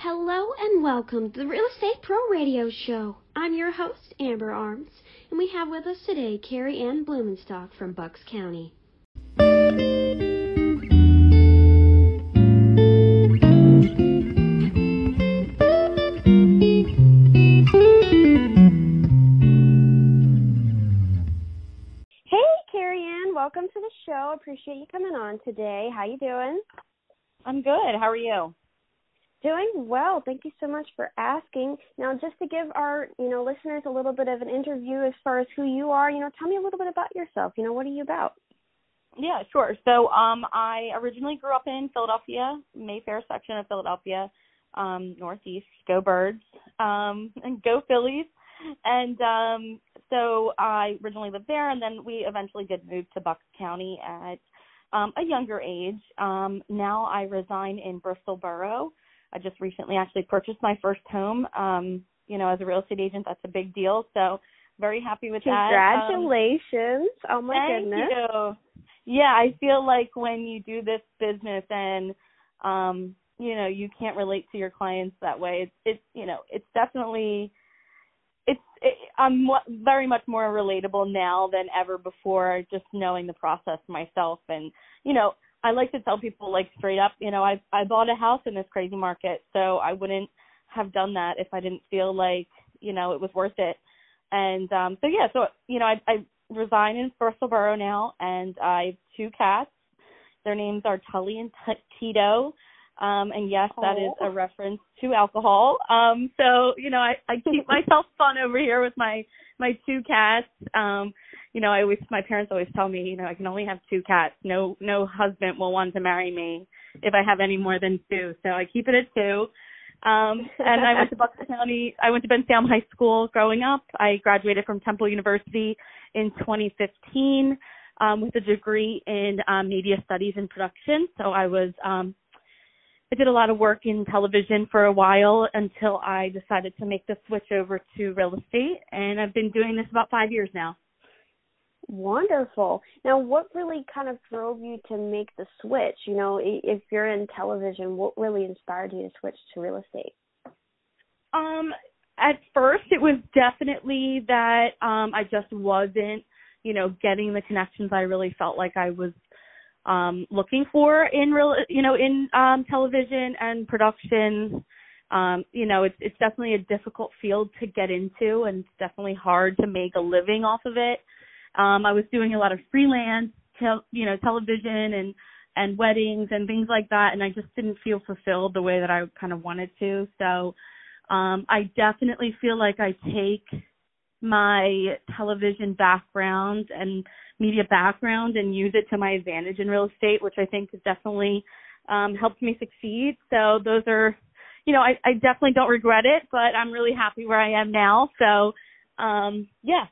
Hello and welcome to the Real Estate Pro Radio Show. I'm your host, Amber Arms, and we have with us today Keriann Blumenstock from Bucks County. Hey, Keriann, welcome to the show. Appreciate you coming on today. How you doing? I'm good. How are you? Doing well. Thank you so much for asking. Now, just to give our, you know, listeners a little bit of an interview as far as who you are, you know, tell me a little bit about yourself. You know, what are you about? Yeah, sure. So, um, I originally grew up in Philadelphia, Mayfair section of Philadelphia, um, Northeast. Go Birds, um, and go Phillies. And um, so I originally lived there, and then we eventually did move to Bucks County at um, a younger age. Um, now I reside in Bristol Borough. I just recently actually purchased my first home. Um, you know, as a real estate agent, that's a big deal. So very happy with that. Congratulations! Um, oh my thank goodness. You. Yeah, I feel like when you do this business and um, you know, you can't relate to your clients that way. It's it's you know, it's definitely it's it, I'm very much more relatable now than ever before just knowing the process myself and you know I like to tell people like straight up, you know, I I bought a house in this crazy market, so I wouldn't have done that if I didn't feel like, you know, it was worth it. And um so yeah, so you know, I I reside in Bristol Borough now and I have two cats. Their names are Tully and T- Tito. Um and yes, that is a reference to alcohol. Um so, you know, I I keep myself fun over here with my my two cats. Um you know, I always my parents always tell me, you know, I can only have two cats. No no husband will want to marry me if I have any more than two. So I keep it at two. Um and I went to Bucks County I went to Bensalem High School growing up. I graduated from Temple University in 2015 um with a degree in um media studies and production. So I was um I did a lot of work in television for a while until I decided to make the switch over to real estate and I've been doing this about 5 years now. Wonderful. Now, what really kind of drove you to make the switch? You know, if you're in television, what really inspired you to switch to real estate? Um, at first, it was definitely that um, I just wasn't, you know, getting the connections I really felt like I was um, looking for in real, you know, in um, television and production. Um, you know, it's it's definitely a difficult field to get into, and it's definitely hard to make a living off of it. Um, I was doing a lot of freelance, tel- you know, television and and weddings and things like that, and I just didn't feel fulfilled the way that I kind of wanted to. So um, I definitely feel like I take my television background and media background and use it to my advantage in real estate, which I think has definitely um, helped me succeed. So those are, you know, I, I definitely don't regret it, but I'm really happy where I am now. So um, yeah,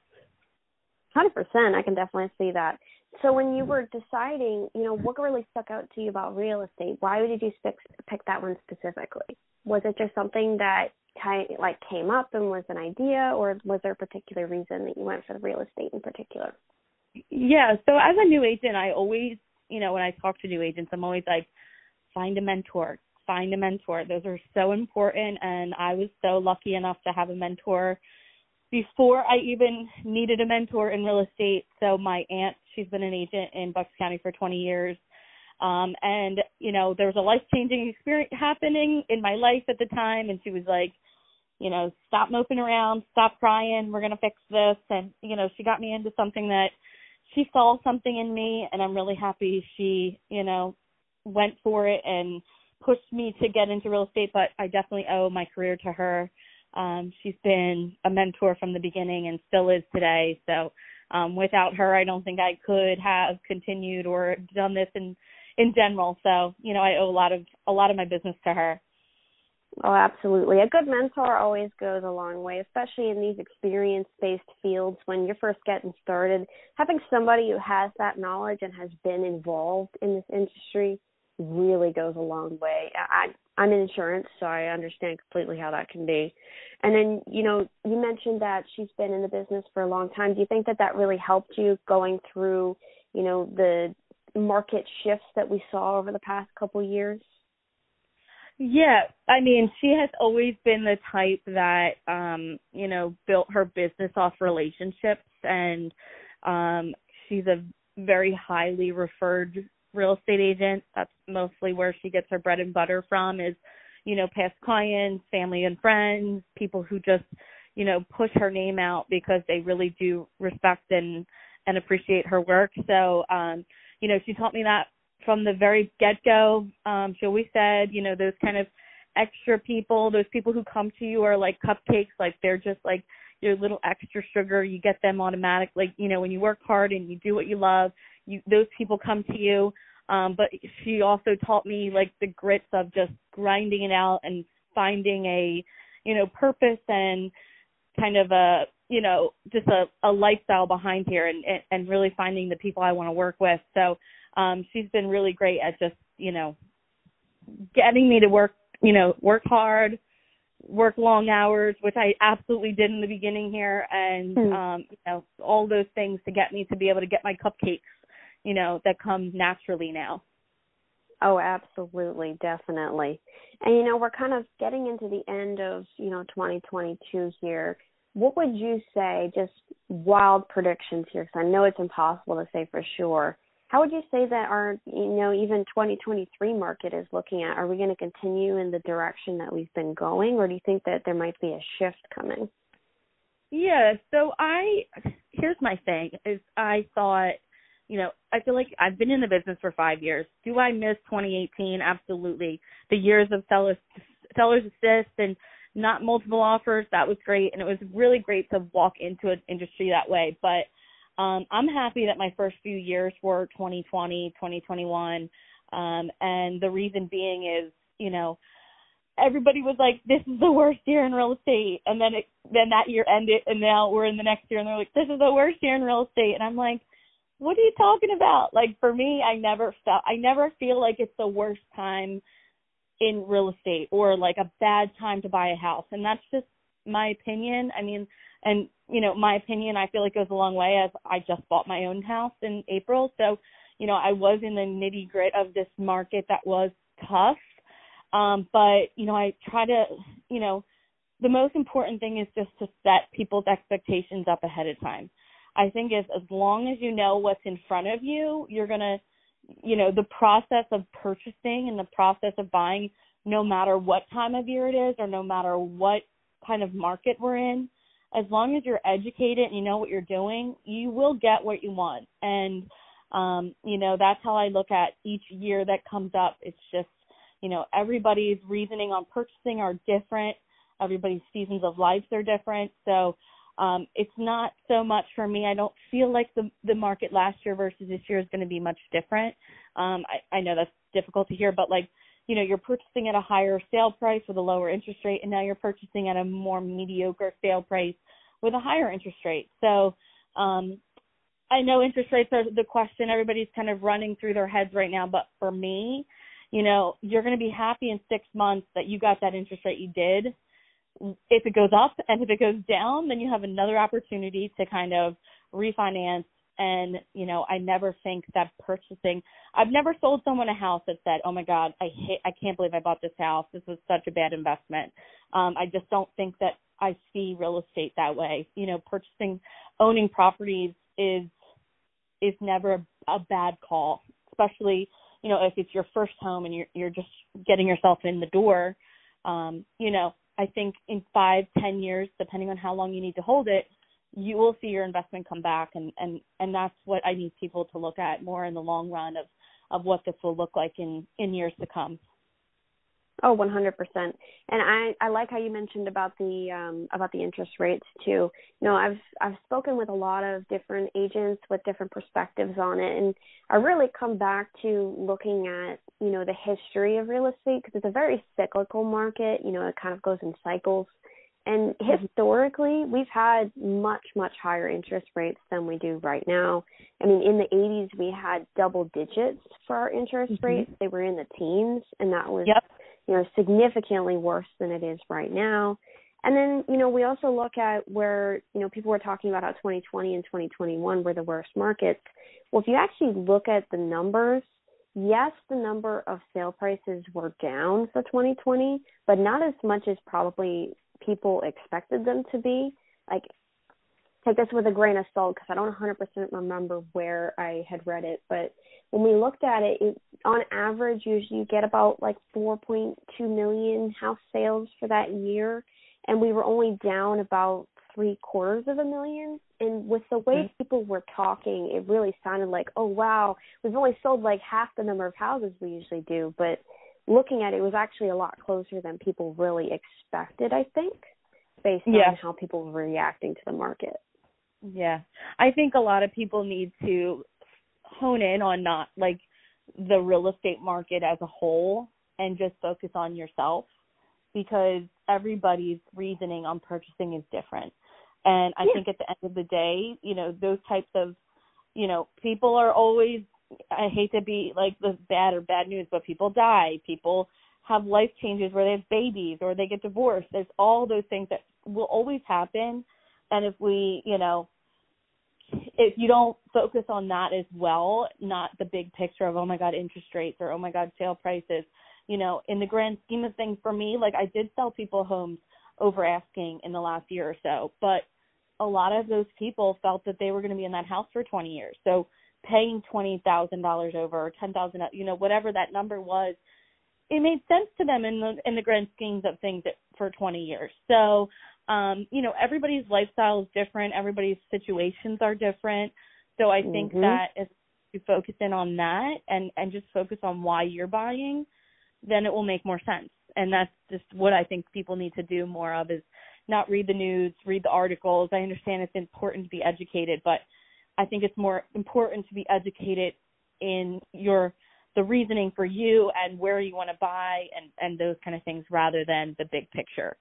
Hundred percent, I can definitely see that. So when you were deciding, you know, what really stuck out to you about real estate? Why did you pick pick that one specifically? Was it just something that kind like came up and was an idea, or was there a particular reason that you went for the real estate in particular? Yeah, so as a new agent, I always, you know, when I talk to new agents, I'm always like, find a mentor, find a mentor. Those are so important, and I was so lucky enough to have a mentor before I even needed a mentor in real estate. So my aunt, she's been an agent in Bucks County for 20 years. Um, and you know, there was a life changing experience happening in my life at the time. And she was like, you know, stop moping around, stop crying. We're going to fix this. And, you know, she got me into something that she saw something in me and I'm really happy she, you know, went for it and pushed me to get into real estate, but I definitely owe my career to her. Um, she's been a mentor from the beginning and still is today. So um, without her, I don't think I could have continued or done this in in general. So you know, I owe a lot of a lot of my business to her. Oh, absolutely. A good mentor always goes a long way, especially in these experience based fields when you're first getting started. Having somebody who has that knowledge and has been involved in this industry really goes a long way. I I'm in insurance, so I understand completely how that can be. And then, you know, you mentioned that she's been in the business for a long time. Do you think that that really helped you going through, you know, the market shifts that we saw over the past couple years? Yeah, I mean, she has always been the type that um, you know, built her business off relationships and um she's a very highly referred real estate agent. That's mostly where she gets her bread and butter from is, you know, past clients, family and friends, people who just, you know, push her name out because they really do respect and and appreciate her work. So, um, you know, she taught me that from the very get go. Um, she always said, you know, those kind of extra people, those people who come to you are like cupcakes, like they're just like your little extra sugar. You get them automatic. Like, you know, when you work hard and you do what you love, you those people come to you. Um, but she also taught me like the grits of just grinding it out and finding a, you know, purpose and kind of a, you know, just a, a lifestyle behind here and, and, and really finding the people I want to work with. So, um, she's been really great at just, you know, getting me to work, you know, work hard, work long hours, which I absolutely did in the beginning here, and mm. um, you know, all those things to get me to be able to get my cupcakes, you know, that come naturally now. Oh, absolutely, definitely. And you know, we're kind of getting into the end of, you know, 2022 here. What would you say just wild predictions here cuz I know it's impossible to say for sure how would you say that our you know even 2023 market is looking at? Are we going to continue in the direction that we've been going or do you think that there might be a shift coming? Yeah so i here's my thing is i thought you know i feel like i've been in the business for five years. Do i miss 2018 absolutely. The years of sellers sellers assist and not multiple offers that was great and it was really great to walk into an industry that way. But um, I'm happy that my first few years were 2020, 2021. Um, and the reason being is, you know, everybody was like, this is the worst year in real estate. And then it, then that year ended and now we're in the next year and they're like, this is the worst year in real estate. And I'm like, what are you talking about? Like for me, I never felt, I never feel like it's the worst time in real estate or like a bad time to buy a house. And that's just my opinion. I mean, and you know my opinion i feel like goes a long way as i just bought my own house in april. So you know i was in the nitty grit of this market that was tough. Um but you know i try to you know the most important thing is just to set people's expectations up ahead of time. I think is as long as you know what's in front of you you're going to you know the process of purchasing and the process of buying no matter what time of year it is or no matter what kind of market we're in as long as you're educated and you know what you're doing, you will get what you want. And um, you know, that's how I look at each year that comes up. It's just, you know, everybody's reasoning on purchasing are different. Everybody's seasons of life are different. So um, it's not so much for me. I don't feel like the the market last year versus this year is going to be much different. Um, I, I know that's difficult to hear, but like you know you're purchasing at a higher sale price with a lower interest rate and now you're purchasing at a more mediocre sale price with a higher interest rate. So um i know interest rates are the question everybody's kind of running through their heads right now but for me you know you're going to be happy in 6 months that you got that interest rate you did. If it goes up and if it goes down then you have another opportunity to kind of refinance and you know i never think that purchasing i've never sold someone a house that said oh my god i hate i can't believe i bought this house. This was such a bad investment. Um i just don't think that i see real estate that way. You know purchasing owning properties is is never a, a bad call especially you know if it's your first home and you're you're just getting yourself in the door. Um you know i think in five ten years depending on how long you need to hold it you will see your investment come back and and and that's what I need people to look at more in the long run of of what this will look like in in years to come. Oh, 100%. And I I like how you mentioned about the um about the interest rates too. You know, I've I've spoken with a lot of different agents with different perspectives on it and I really come back to looking at, you know, the history of real estate because it's a very cyclical market, you know, it kind of goes in cycles. And mm-hmm. historically, we've had much, much higher interest rates than we do right now. I mean, in the 80s, we had double digits for our interest mm-hmm. rates. They were in the teens, and that was, yep. you know, significantly worse than it is right now. And then, you know, we also look at where, you know, people were talking about how 2020 and 2021 were the worst markets. Well, if you actually look at the numbers, yes, the number of sale prices were down for 2020, but not as much as probably people expected them to be. Like, take this with a grain of salt because I don't 100% remember where I had read it, but when we looked at it, it on average, usually you get about like 4.2 million house sales for that year, and we were only down about three quarters of a million. And with the way mm-hmm. people were talking, it really sounded like, oh wow, we've only sold like half the number of houses we usually do. But looking at it, it was actually a lot closer than people really expected. I think, based yeah. on how people were reacting to the market. Yeah, I think a lot of people need to hone in on not like the real estate market as a whole and just focus on yourself because everybody's reasoning on purchasing is different. And I yeah. think at the end of the day, you know, those types of, you know, people are always, I hate to be like the bad or bad news, but people die. People have life changes where they have babies or they get divorced. There's all those things that will always happen. And if we, you know, if you don't focus on that as well, not the big picture of, oh my God, interest rates or oh my God, sale prices, you know, in the grand scheme of things for me, like I did sell people homes over asking in the last year or so, but a lot of those people felt that they were going to be in that house for 20 years. So paying $20,000 over or 10,000, you know, whatever that number was, it made sense to them in the in the grand schemes of things that, for 20 years. So, um, you know, everybody's lifestyle is different, everybody's situations are different. So I think mm-hmm. that if you focus in on that and and just focus on why you're buying, then it will make more sense. And that's just what I think people need to do more of is not read the news, read the articles. I understand it's important to be educated, but I think it's more important to be educated in your the reasoning for you and where you want to buy and and those kind of things rather than the big picture.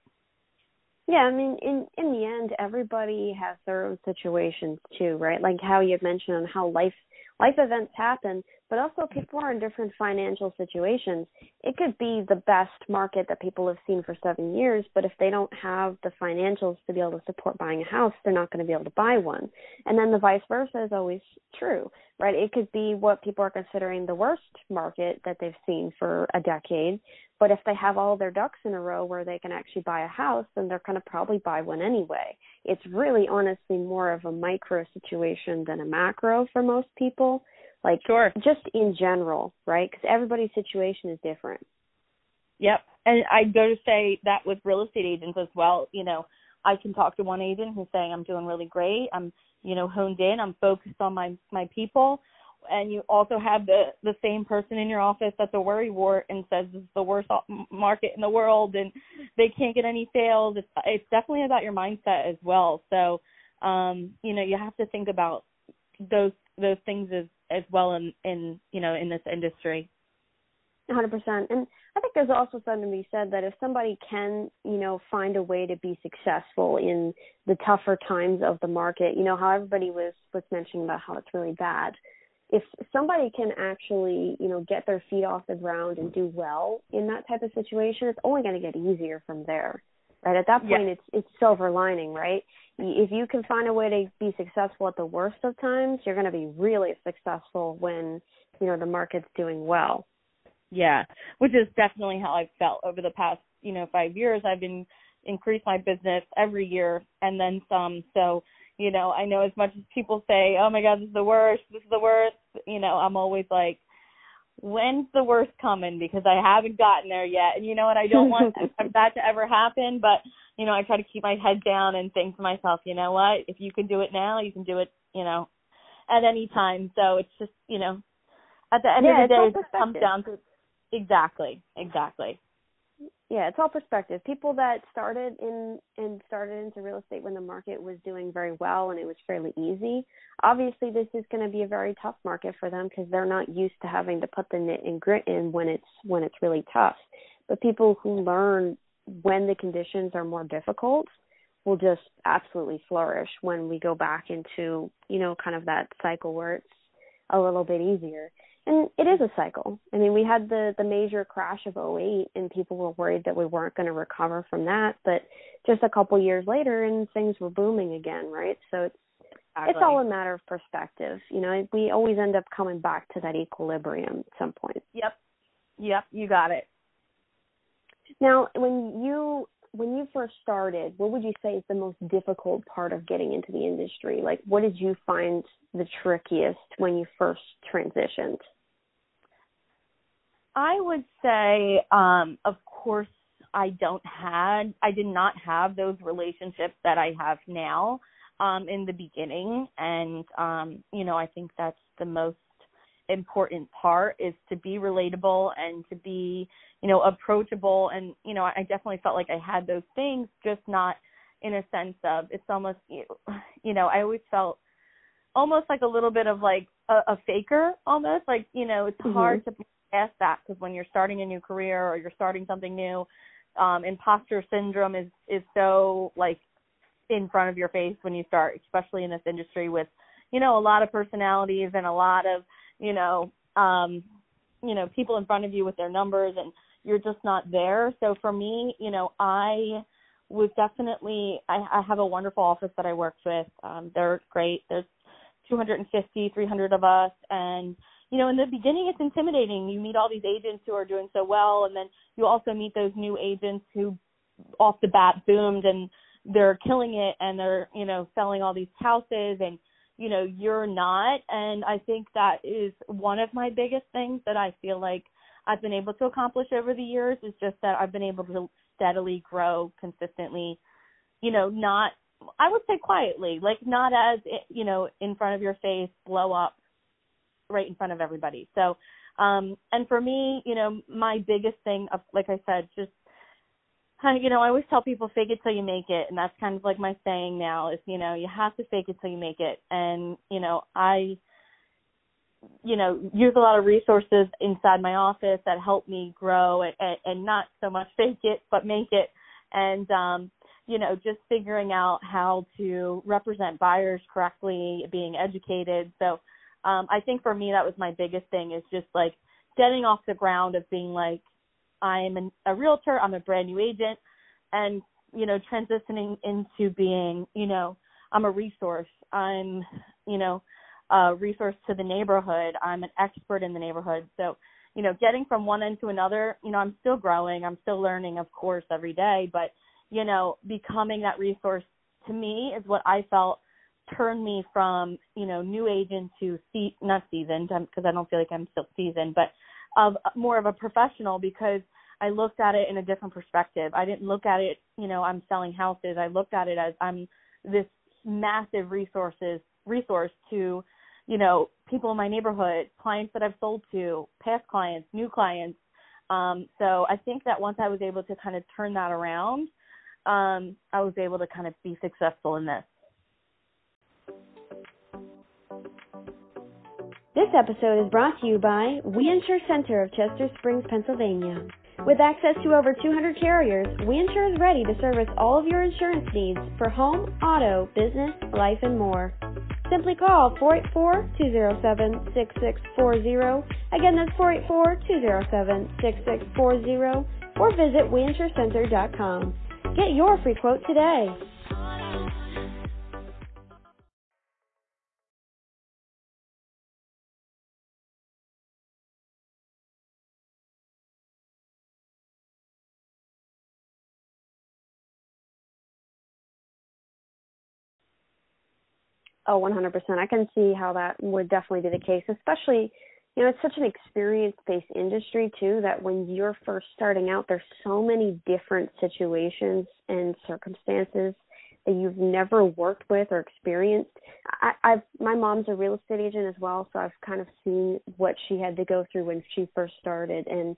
Yeah, I mean, in in the end, everybody has their own situations too, right? Like how you mentioned on how life life events happen, but also people are in different financial situations. It could be the best market that people have seen for seven years, but if they don't have the financials to be able to support buying a house, they're not going to be able to buy one. And then the vice versa is always true, right? It could be what people are considering the worst market that they've seen for a decade, but if they have all their ducks in a row where they can actually buy a house, then they're going to probably buy one anyway. It's really honestly more of a micro situation than a macro for most people. Like sure. just in general, right? Because everybody's situation is different. Yep. And I go to say that with real estate agents as well, you know, I can talk to one agent who's saying I'm doing really great. I'm, you know, honed in. I'm focused on my my people and you also have the the same person in your office that's a worry wart and says this is the worst market in the world and they can't get any sales it's it's definitely about your mindset as well so um you know you have to think about those those things as as well in in you know in this industry 100% and i think there's also something to be said that if somebody can you know find a way to be successful in the tougher times of the market you know how everybody was was mentioning about how it's really bad if somebody can actually, you know, get their feet off the ground and do well in that type of situation, it's only going to get easier from there. Right at that point, it's it's silver lining, right? If you can find a way to be successful at the worst of times, you're going to be really successful when you know the market's doing well. Yeah, which is definitely how I've felt over the past you know five years. I've been increased my business every year and then some. So you know, I know as much as people say, "Oh my God, this is the worst. This is the worst." You know, I'm always like, "When's the worst coming?" Because I haven't gotten there yet. And you know what? I don't want that to ever happen. But you know, I try to keep my head down and think to myself, you know what? If you can do it now, you can do it. You know, at any time. So it's just, you know, at the end yeah, of the day, it just comes down to exactly, exactly yeah, it's all perspective. People that started in and started into real estate when the market was doing very well and it was fairly easy. Obviously, this is going to be a very tough market for them because they're not used to having to put the knit and grit in when it's when it's really tough. But people who learn when the conditions are more difficult will just absolutely flourish when we go back into you know kind of that cycle where it's a little bit easier and it is a cycle. I mean, we had the the major crash of 08 and people were worried that we weren't going to recover from that, but just a couple years later and things were booming again, right? So it's Exactly. it's all a matter of perspective. You know, we always end up coming back to that equilibrium at some point. Yep. Yep, you got it. Now, when you when you first started, what would you say is the most difficult part of getting into the industry? Like, what did you find the trickiest when you first transitioned? I would say, um, of course, I don't had, I did not have those relationships that I have now um, in the beginning, and um, you know, I think that's the most important part is to be relatable and to be, you know, approachable. And you know, I definitely felt like I had those things, just not in a sense of it's almost, you know, I always felt almost like a little bit of like a, a faker, almost like you know, it's mm-hmm. hard to past that because when you're starting a new career or you're starting something new, um, imposter syndrome is is so like in front of your face when you start, especially in this industry with you know a lot of personalities and a lot of you know um, you know people in front of you with their numbers and you're just not there. So for me, you know, I was definitely I, I have a wonderful office that I worked with. Um, they're great. There's 250, 300 of us, and you know, in the beginning it's intimidating. You meet all these agents who are doing so well and then you also meet those new agents who off the bat boomed and they're killing it and they're, you know, selling all these houses and you know, you're not and I think that is one of my biggest things that I feel like I've been able to accomplish over the years is just that I've been able to steadily grow consistently, you know, not I would say quietly, like not as you know, in front of your face, blow up right in front of everybody. So, um, and for me, you know, my biggest thing of, like I said, just kind of, you know, I always tell people fake it till you make it. And that's kind of like my saying now is, you know, you have to fake it till you make it. And, you know, I, you know, use a lot of resources inside my office that help me grow and, and, and not so much fake it, but make it. And, um, you know, just figuring out how to represent buyers correctly, being educated. So, um, I think for me that was my biggest thing is just like getting off the ground of being like I'm an, a realtor, I'm a brand new agent, and you know transitioning into being you know I'm a resource, I'm you know a resource to the neighborhood, I'm an expert in the neighborhood, so you know getting from one end to another, you know I'm still growing, I'm still learning, of course, every day, but you know becoming that resource to me is what I felt turned me from you know new agent to see not seasoned because I don't feel like I'm still seasoned, but of more of a professional because I looked at it in a different perspective. I didn't look at it, you know, I'm selling houses. I looked at it as I'm this massive resources resource to, you know, people in my neighborhood, clients that I've sold to, past clients, new clients. Um, so I think that once I was able to kind of turn that around, um, I was able to kind of be successful in this. This episode is brought to you by We Insure Center of Chester Springs, Pennsylvania. With access to over 200 carriers, We Insure is ready to service all of your insurance needs for home, auto, business, life, and more. Simply call 484-207-6640. Again, that's 484-207-6640 or visit WeInsureCenter.com. Get your free quote today. Oh, 100%. I can see how that would definitely be the case, especially, you know, it's such an experience based industry, too, that when you're first starting out, there's so many different situations and circumstances that you've never worked with or experienced. I, I've my mom's a real estate agent as well, so I've kind of seen what she had to go through when she first started and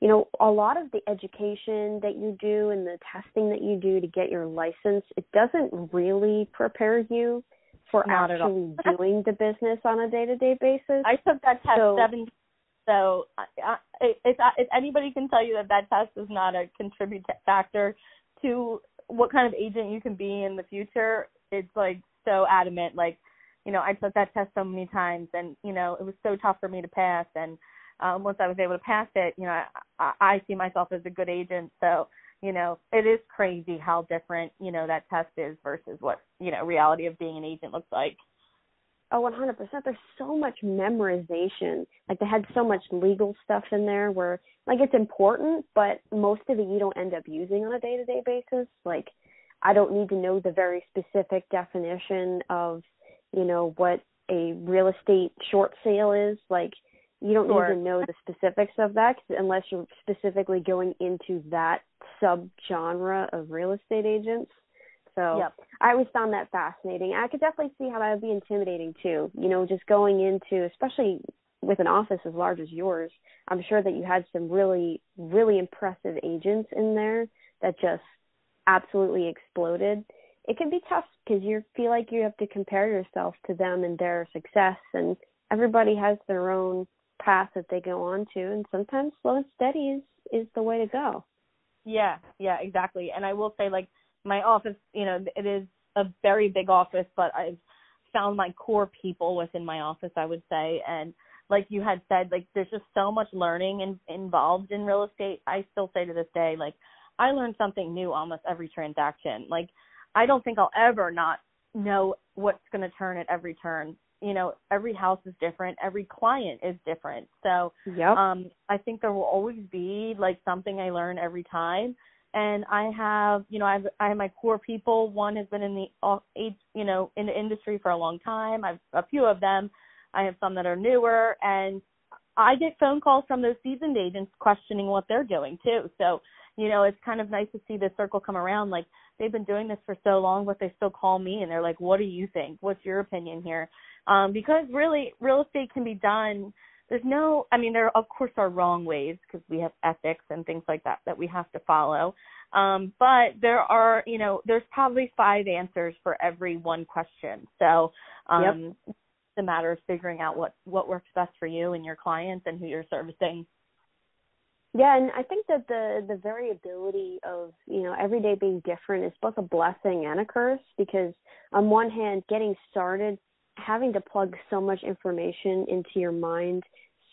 you know, a lot of the education that you do and the testing that you do to get your license, it doesn't really prepare you for Not actually doing the business on a day to day basis. I took that test so, seven. So I, if, if anybody can tell you that that test is not a contributing factor to what kind of agent you can be in the future, it's like so adamant. Like, you know, I took that test so many times, and you know, it was so tough for me to pass. And um, once I was able to pass it, you know, I, I, I see myself as a good agent. So you know, it is crazy how different, you know, that test is versus what, you know, reality of being an agent looks like. Oh, 100%. There's so much memorization. Like they had so much legal stuff in there where like it's important, but most of it you don't end up using on a day-to-day basis. Like I don't need to know the very specific definition of, you know, what a real estate short sale is. Like you don't sure. need to know the specifics of that unless you're specifically going into that subgenre of real estate agents. So yep. I always found that fascinating. I could definitely see how that would be intimidating too. You know, just going into, especially with an office as large as yours, I'm sure that you had some really, really impressive agents in there that just absolutely exploded. It can be tough because you feel like you have to compare yourself to them and their success, and everybody has their own path that they go on to, and sometimes slow and steady is is the way to go. Yeah, yeah, exactly. And I will say, like my office, you know, it is a very big office, but I've found my core people within my office, I would say. And like you had said, like there's just so much learning in, involved in real estate. I still say to this day, like I learn something new almost every transaction. Like I don't think I'll ever not know what's going to turn at every turn. You know, every house is different, every client is different. So, yep. um I think there will always be like something I learn every time and I have, you know, I have I have my core people. One has been in the you know, in the industry for a long time. I've a few of them. I have some that are newer, and I get phone calls from those seasoned agents questioning what they're doing too. So, you know, it's kind of nice to see this circle come around. Like they've been doing this for so long, but they still call me and they're like, "What do you think? What's your opinion here?" Um, because really, real estate can be done there's no i mean there of course are wrong ways because we have ethics and things like that that we have to follow um but there are you know there's probably five answers for every one question so um yep. A matter of figuring out what what works best for you and your clients and who you're servicing yeah, and I think that the the variability of you know every day being different is both a blessing and a curse because on one hand, getting started having to plug so much information into your mind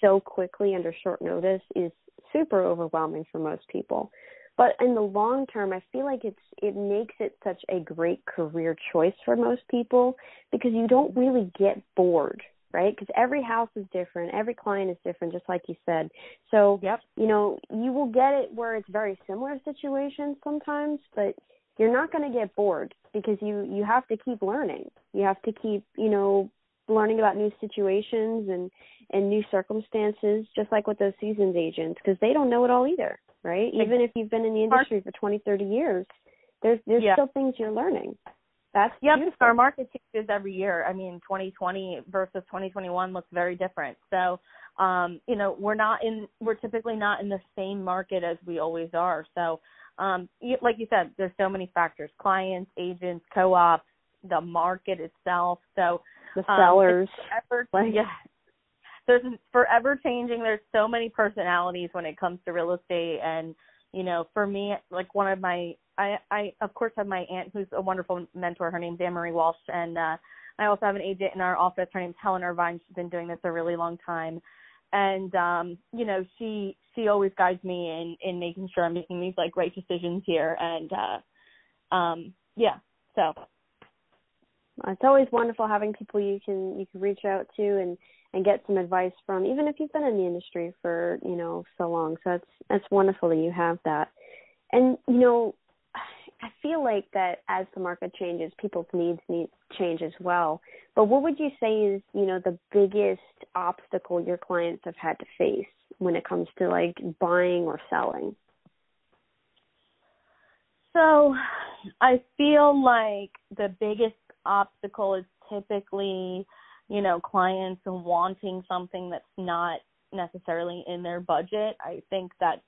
so quickly under short notice is super overwhelming for most people. But in the long term, I feel like it's it makes it such a great career choice for most people because you don't really get bored, right? Because every house is different, every client is different, just like you said. So, yep. you know, you will get it where it's very similar situations sometimes, but you're not going to get bored because you you have to keep learning. You have to keep, you know, learning about new situations and and new circumstances just like with those seasons agents because they don't know it all either, right? Even if you've been in the industry for 20, 30 years, there's there's yeah. still things you're learning. That's yep. Beautiful. Our market changes every year. I mean, 2020 versus 2021 looks very different. So, um, you know, we're not in we're typically not in the same market as we always are. So, um, like you said, there's so many factors: clients, agents, co-ops, the market itself. So the sellers, um, forever, like, yeah, there's forever changing. There's so many personalities when it comes to real estate, and you know, for me, like one of my, I, I of course have my aunt who's a wonderful mentor. Her name's Anne Marie Walsh, and uh, I also have an agent in our office. Her name's Helen Irvine. She's been doing this a really long time and um you know she she always guides me in in making sure i'm making these like right decisions here and uh um yeah so it's always wonderful having people you can you can reach out to and and get some advice from even if you've been in the industry for you know so long so it's it's wonderful that you have that and you know I feel like that as the market changes, people's needs need change as well. But what would you say is, you know, the biggest obstacle your clients have had to face when it comes to like buying or selling? So, I feel like the biggest obstacle is typically, you know, clients wanting something that's not necessarily in their budget. I think that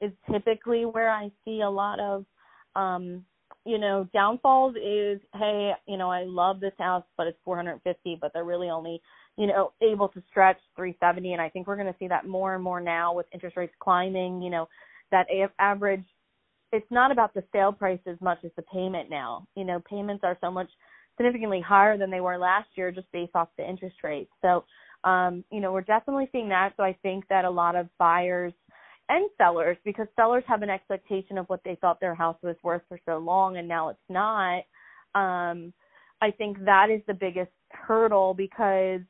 is typically where I see a lot of um you know downfalls is hey you know i love this house but it's 450 but they're really only you know able to stretch 370 and i think we're going to see that more and more now with interest rates climbing you know that average it's not about the sale price as much as the payment now you know payments are so much significantly higher than they were last year just based off the interest rates. So um you know we're definitely seeing that. So i think that a lot of buyers and sellers because sellers have an expectation of what they thought their house was worth for so long and now it's not um i think that is the biggest hurdle because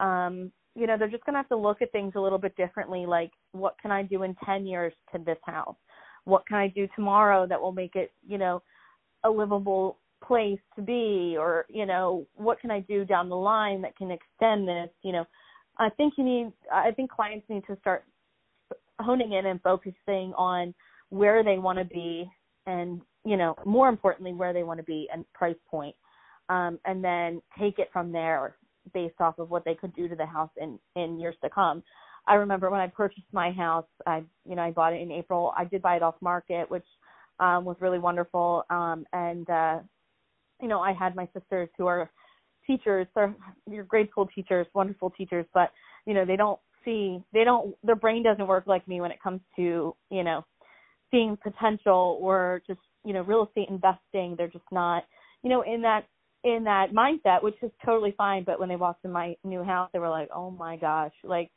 um you know they're just going to have to look at things a little bit differently like what can i do in 10 years to this house? What can i do tomorrow that will make it you know a livable place to be or you know what can i do down the line that can extend this you know? I think you need i think clients need to start honing in and focusing on where they want to be and you know more importantly where they want to be and price point um and then take it from there based off of what they could do to the house in in years to come. I remember when i purchased my house i you know i bought it in april. I did buy it off market which um was really wonderful um and uh you know, I had my sisters who are teachers, they're your grade school teachers, wonderful teachers, but you know, they don't see they don't their brain doesn't work like me when it comes to, you know, seeing potential or just, you know, real estate investing. They're just not, you know, in that in that mindset, which is totally fine. But when they walked in my new house, they were like, "Oh my gosh!" Like,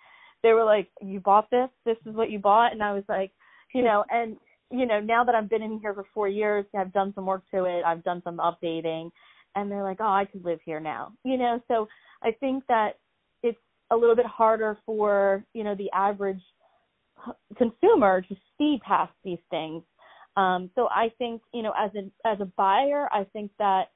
they were like, "You bought this? This is what you bought?" And I was like, you know, and you know, now that I've been in here for four years, I've done some work to it, I've done some updating, and they're like, oh, I could live here now, you know. So I think that it's a little bit harder for you know the average consumer to see past these things. Um, so I think you know, as a as a buyer, I think that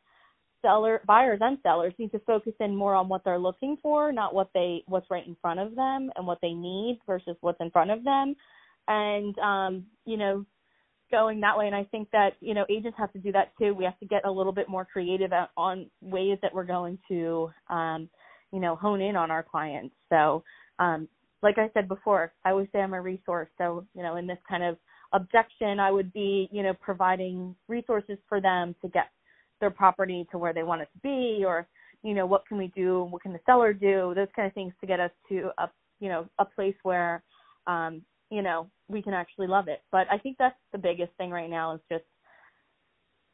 seller buyers and sellers need to focus in more on what they're looking for, not what they what's right in front of them and what they need versus what's in front of them. And um, you know, going that way. And i think that you know agents have to do that too. We have to get a little bit more creative on ways that we're going to um you know hone in on our clients. So um like i said before i always say i'm a resource. So you know in this kind of objection i would be you know providing resources for them to get their property to where they want it to be or you know what can we do? What can the seller do? Those kind of things to get us to a you know a place where um you know we can actually love it. But i think that's the biggest thing right now is just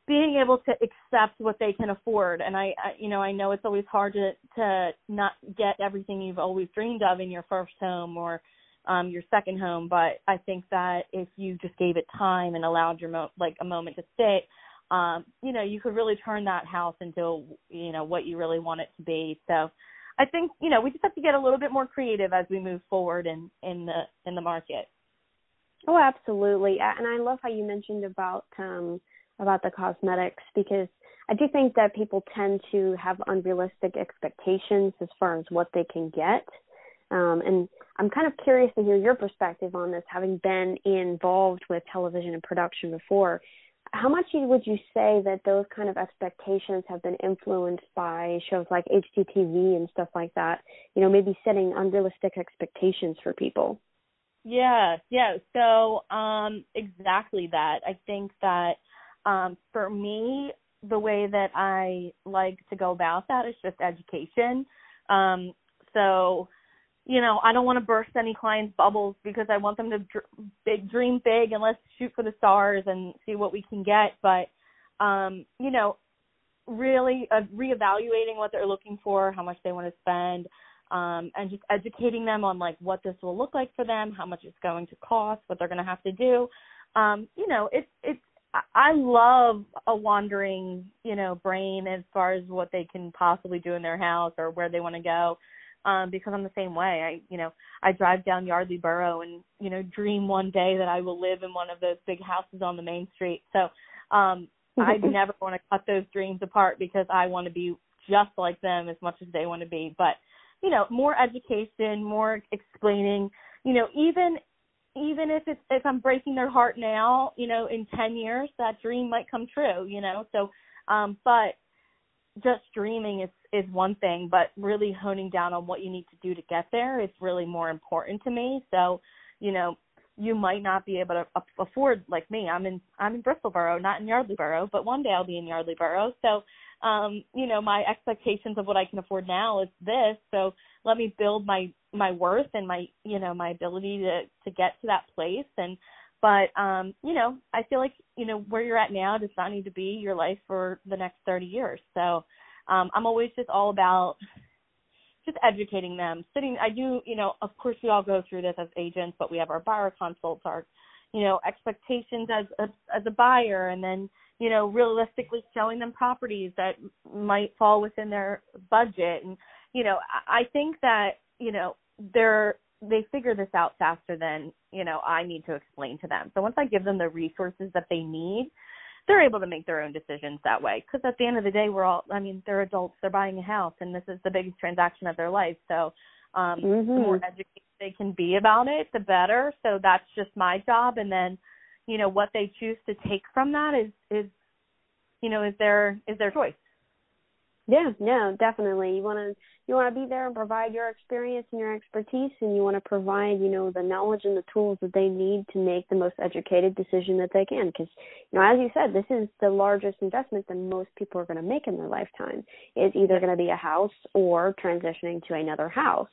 being able to accept what they can afford. And I, I you know i know it's always hard to to not get everything you've always dreamed of in your first home or um your second home. But i think that if you just gave it time and allowed your mo- like a moment to sit um you know you could really turn that house into you know what you really want it to be. So I think you know we just have to get a little bit more creative as we move forward in in the in the market. Oh, absolutely. And I love how you mentioned about um about the cosmetics because I do think that people tend to have unrealistic expectations as far as what they can get. Um, and I'm kind of curious to hear your perspective on this, having been involved with television and production before how much would you say that those kind of expectations have been influenced by shows like HGTV and stuff like that? You know, maybe setting unrealistic expectations for people. Yeah, yeah. So, um, exactly that. I think that um, for me, the way that I like to go about that is just education. Um, so, you know, I don't want to burst any clients' bubbles because I want them to dr- big dream big and let's shoot for the stars and see what we can get. But, um, you know, really uh, reevaluating what they're looking for, how much they want to spend, um, and just educating them on like what this will look like for them, how much it's going to cost, what they're going to have to do. Um, you know, it's it's I love a wandering, you know, brain as far as what they can possibly do in their house or where they want to go um because I'm the same way. I you know, I drive down Yardley Borough and, you know, dream one day that I will live in one of those big houses on the main street. So um I never want to cut those dreams apart because I want to be just like them as much as they want to be. But, you know, more education, more explaining, you know, even even if it's if I'm breaking their heart now, you know, in 10 years that dream might come true, you know. So um but just dreaming is is one thing, but really honing down on what you need to do to get there is really more important to me. So, you know, you might not be able to afford like me. I'm in I'm in Bristol Borough, not in Yardley Borough, but one day I'll be in Yardley Borough. So, um, you know, my expectations of what I can afford now is this. So let me build my my worth and my you know my ability to to get to that place and but um you know i feel like you know where you're at now does not need to be your life for the next 30 years so um i'm always just all about just educating them sitting i do you know of course we all go through this as agents but we have our buyer consults our you know expectations as a, as a buyer and then you know, realistically showing them properties that might fall within their budget. And, you know, I think that, you know, they're, they figure this out faster than, you know, I need to explain to them. So once I give them the resources that they need, they're able to make their own decisions that way. Because at the end of the day, we're all, I mean, they're adults, they're buying a house, and this is the biggest transaction of their life. So, um, mm-hmm. the more educated they can be about it, the better. So that's just my job. And then, you know what they choose to take from that is is you know is their is their choice yeah no definitely. You want to you want to be there and provide your experience and your expertise and you want to provide you know the knowledge and the tools that they need to make the most educated decision that they can. Because you know as you said this is the largest investment that most people are going to make in their lifetime. Is either going to be a house or transitioning to another house.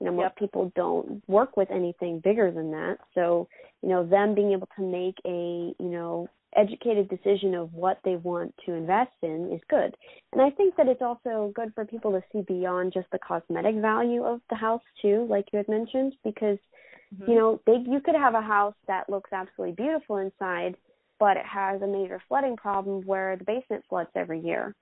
You know most yep. people don't work with anything bigger than that. So you know them being able to make a you know educated decision of what they want to invest in is good and i think that it's also good for people to see beyond just the cosmetic value of the house too like you had mentioned because mm-hmm. you know they you could have a house that looks absolutely beautiful inside but it has a major flooding problem where the basement floods every year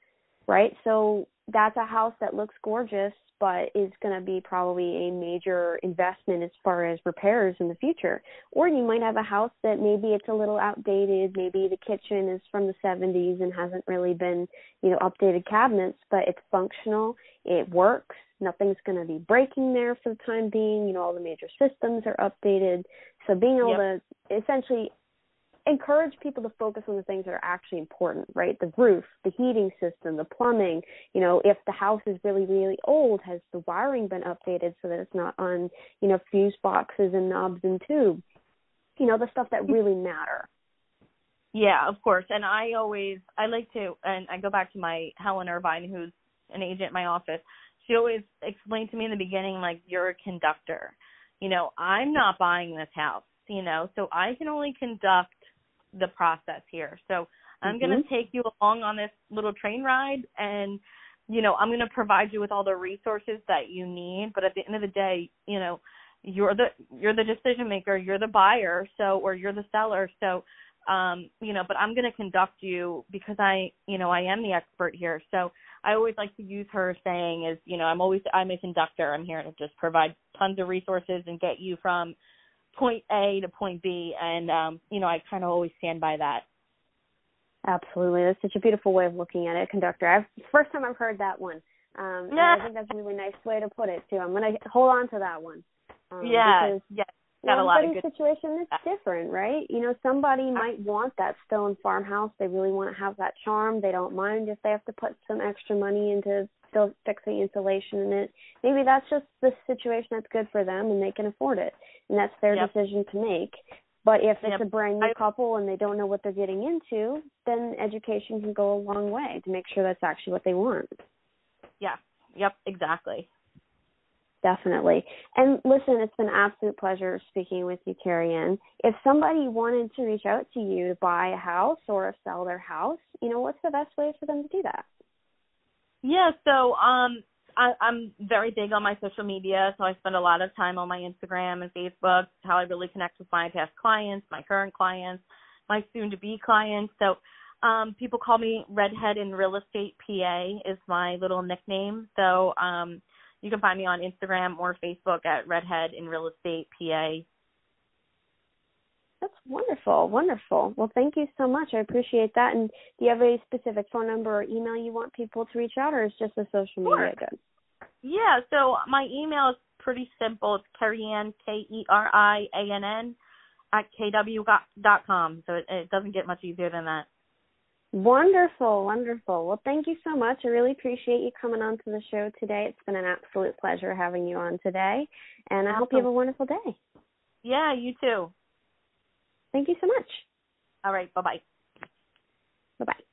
right so that's a house that looks gorgeous but is going to be probably a major investment as far as repairs in the future. Or you might have a house that maybe it's a little outdated, maybe the kitchen is from the 70s and hasn't really been, you know, updated cabinets, but it's functional, it works, nothing's going to be breaking there for the time being, you know, all the major systems are updated. So being able yep. to essentially encourage people to focus on the things that are actually important, right? The roof, the heating system, the plumbing. You know, if the house is really, really old, has the wiring been updated so that it's not on, you know, fuse boxes and knobs and tubes? You know, the stuff that really matter. Yeah, of course. And I always I like to and I go back to my Helen Irvine who's an agent in my office. She always explained to me in the beginning like you're a conductor. You know, I'm not buying this house, you know, so I can only conduct the process here. So I'm mm-hmm. going to take you along on this little train ride and you know, I'm going to provide you with all the resources that you need, but at the end of the day, you know, you're the you're the decision maker, you're the buyer, so or you're the seller. So um, you know, but I'm going to conduct you because I, you know, I am the expert here. So I always like to use her saying is, you know, I'm always I'm a conductor. I'm here to just provide tons of resources and get you from point A to point B, and um, you know I kind of always stand by that. Absolutely, that's such a beautiful way of looking at it, conductor. I've first time I've heard that one. Um, yeah. I think that's a really nice way to put it too. I'm gonna hold on to that one. Um, yeah, yeah. Got a lot of good... situation is different, right? You know, somebody might want that stone farmhouse. They really want to have that charm. They don't mind if they have to put some extra money into still fixing insulation in it. Maybe that's just the situation that's good for them and they can afford it. And that's their yep. decision to make. But if it's yep. a brand new couple and they don't know what they're getting into, then education can go a long way to make sure that's actually what they want. Yeah. Yep, exactly. Definitely. And listen, it's been an absolute pleasure speaking with you, Keriann. If somebody wanted to reach out to you to buy a house or sell their house, you know, what's the best way for them to do that? Yeah, so um I, I'm very big on my social media, so I spend a lot of time on my Instagram and Facebook. How I really connect with my past clients, my current clients, my soon-to-be clients. So um, people call me Redhead in Real Estate PA is my little nickname. So um, you can find me on Instagram or Facebook at Redhead in Real Estate PA. That's wonderful, wonderful. Well, thank you so much. I appreciate that. And do you have a specific phone number or email you want people to reach out, or is just the social media good? Yeah, so my email is pretty simple. It's Keriann, K E R I A N N, at kw dot com. So it, it doesn't get much easier than that. Wonderful, wonderful. Well, thank you so much. I really appreciate you coming on to the show today. It's been an absolute pleasure having you on today, and I awesome. hope you have a wonderful day. Yeah, you too. Thank you so much. All right. Bye bye. Bye bye.